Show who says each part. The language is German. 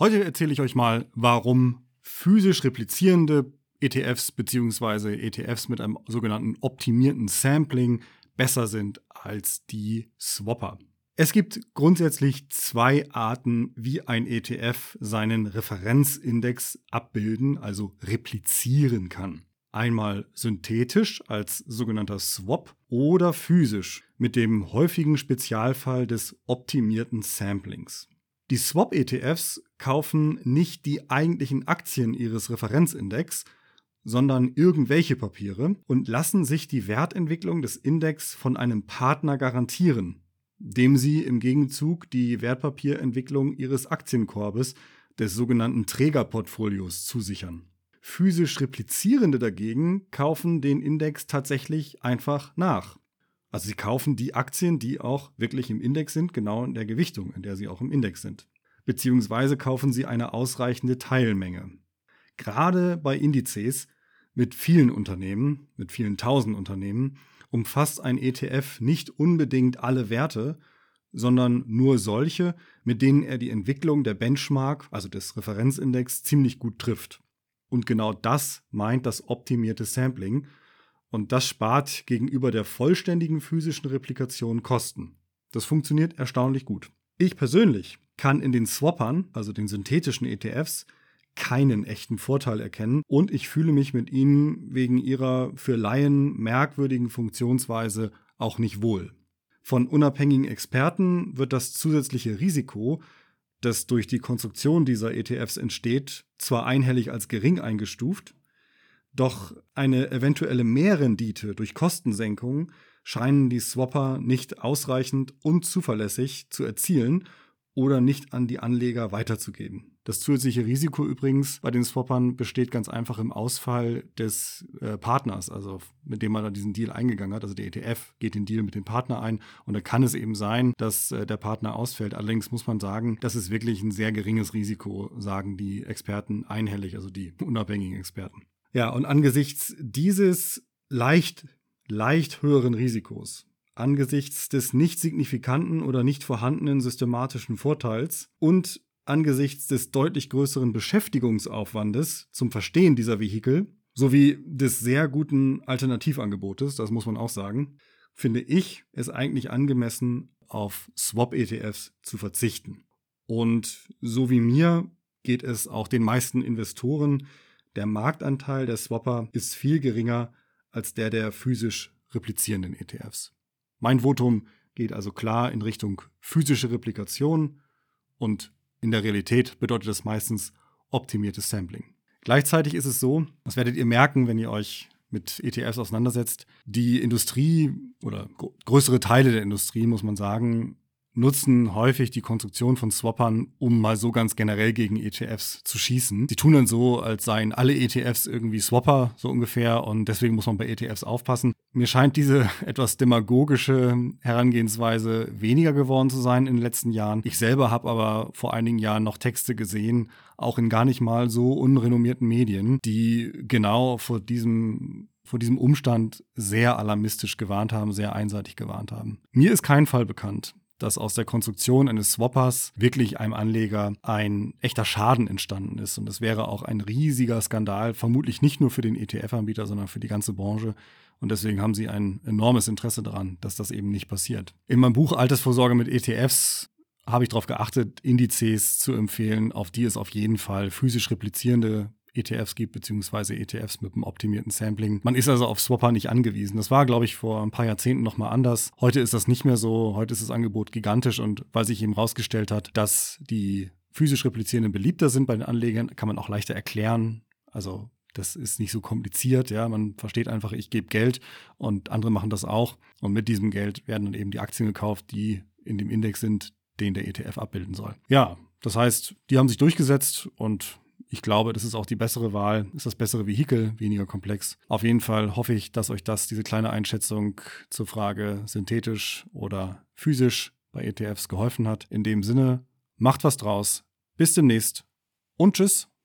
Speaker 1: Heute erzähle ich euch mal, warum physisch replizierende ETFs bzw. ETFs mit einem sogenannten optimierten Sampling besser sind als die Swapper. Es gibt grundsätzlich zwei Arten, wie ein ETF seinen Referenzindex abbilden, also replizieren kann. Einmal synthetisch als sogenannter Swap oder physisch mit dem häufigen Spezialfall des optimierten Samplings. Die Swap-ETFs kaufen nicht die eigentlichen Aktien ihres Referenzindex, sondern irgendwelche Papiere und lassen sich die Wertentwicklung des Index von einem Partner garantieren, dem sie im Gegenzug die Wertpapierentwicklung ihres Aktienkorbes des sogenannten Trägerportfolios zusichern. Physisch replizierende dagegen kaufen den Index tatsächlich einfach nach. Also sie kaufen die Aktien, die auch wirklich im Index sind, genau in der Gewichtung, in der sie auch im Index sind. Beziehungsweise kaufen sie eine ausreichende Teilmenge. Gerade bei Indizes mit vielen Unternehmen, mit vielen tausend Unternehmen, umfasst ein ETF nicht unbedingt alle Werte, sondern nur solche, mit denen er die Entwicklung der Benchmark, also des Referenzindex, ziemlich gut trifft. Und genau das meint das optimierte Sampling, und das spart gegenüber der vollständigen physischen Replikation Kosten. Das funktioniert erstaunlich gut. Ich persönlich kann in den Swappern, also den synthetischen ETFs, keinen echten Vorteil erkennen und ich fühle mich mit ihnen wegen ihrer für Laien merkwürdigen Funktionsweise auch nicht wohl. Von unabhängigen Experten wird das zusätzliche Risiko, das durch die Konstruktion dieser ETFs entsteht, zwar einhellig als gering eingestuft, doch eine eventuelle Mehrrendite durch Kostensenkung scheinen die Swapper nicht ausreichend und zuverlässig zu erzielen oder nicht an die Anleger weiterzugeben. Das zusätzliche Risiko übrigens bei den Swappern besteht ganz einfach im Ausfall des äh, Partners, also mit dem man dann diesen Deal eingegangen hat. Also der ETF geht den Deal mit dem Partner ein und da kann es eben sein, dass äh, der Partner ausfällt. Allerdings muss man sagen, das ist wirklich ein sehr geringes Risiko, sagen die Experten einhellig, also die unabhängigen Experten. Ja, und angesichts dieses leicht, leicht höheren Risikos, angesichts des nicht signifikanten oder nicht vorhandenen systematischen Vorteils und angesichts des deutlich größeren Beschäftigungsaufwandes zum Verstehen dieser Vehikel sowie des sehr guten Alternativangebotes, das muss man auch sagen, finde ich es eigentlich angemessen, auf Swap-ETFs zu verzichten. Und so wie mir geht es auch den meisten Investoren, der Marktanteil der Swapper ist viel geringer als der der physisch replizierenden ETFs. Mein Votum geht also klar in Richtung physische Replikation und in der Realität bedeutet das meistens optimiertes Sampling. Gleichzeitig ist es so, das werdet ihr merken, wenn ihr euch mit ETFs auseinandersetzt, die Industrie oder größere Teile der Industrie, muss man sagen, nutzen häufig die Konstruktion von Swappern, um mal so ganz generell gegen ETFs zu schießen. Sie tun dann so, als seien alle ETFs irgendwie Swapper, so ungefähr, und deswegen muss man bei ETFs aufpassen. Mir scheint diese etwas demagogische Herangehensweise weniger geworden zu sein in den letzten Jahren. Ich selber habe aber vor einigen Jahren noch Texte gesehen, auch in gar nicht mal so unrenommierten Medien, die genau vor diesem vor diesem Umstand sehr alarmistisch gewarnt haben, sehr einseitig gewarnt haben. Mir ist kein Fall bekannt, dass aus der Konstruktion eines Swappers wirklich einem Anleger ein echter Schaden entstanden ist. Und das wäre auch ein riesiger Skandal, vermutlich nicht nur für den ETF-Anbieter, sondern für die ganze Branche. Und deswegen haben sie ein enormes Interesse daran, dass das eben nicht passiert. In meinem Buch Altersvorsorge mit ETFs habe ich darauf geachtet, Indizes zu empfehlen, auf die es auf jeden Fall physisch replizierende ETFs gibt, beziehungsweise ETFs mit einem optimierten Sampling. Man ist also auf Swapper nicht angewiesen. Das war, glaube ich, vor ein paar Jahrzehnten nochmal anders. Heute ist das nicht mehr so. Heute ist das Angebot gigantisch und weil sich eben herausgestellt hat, dass die physisch replizierenden beliebter sind bei den Anlegern, kann man auch leichter erklären. Also das ist nicht so kompliziert, ja. Man versteht einfach, ich gebe Geld und andere machen das auch. Und mit diesem Geld werden dann eben die Aktien gekauft, die in dem Index sind, den der ETF abbilden soll. Ja, das heißt, die haben sich durchgesetzt und ich glaube, das ist auch die bessere Wahl, ist das bessere Vehikel, weniger komplex. Auf jeden Fall hoffe ich, dass euch das, diese kleine Einschätzung zur Frage synthetisch oder physisch bei ETFs geholfen hat. In dem Sinne, macht was draus. Bis demnächst und tschüss.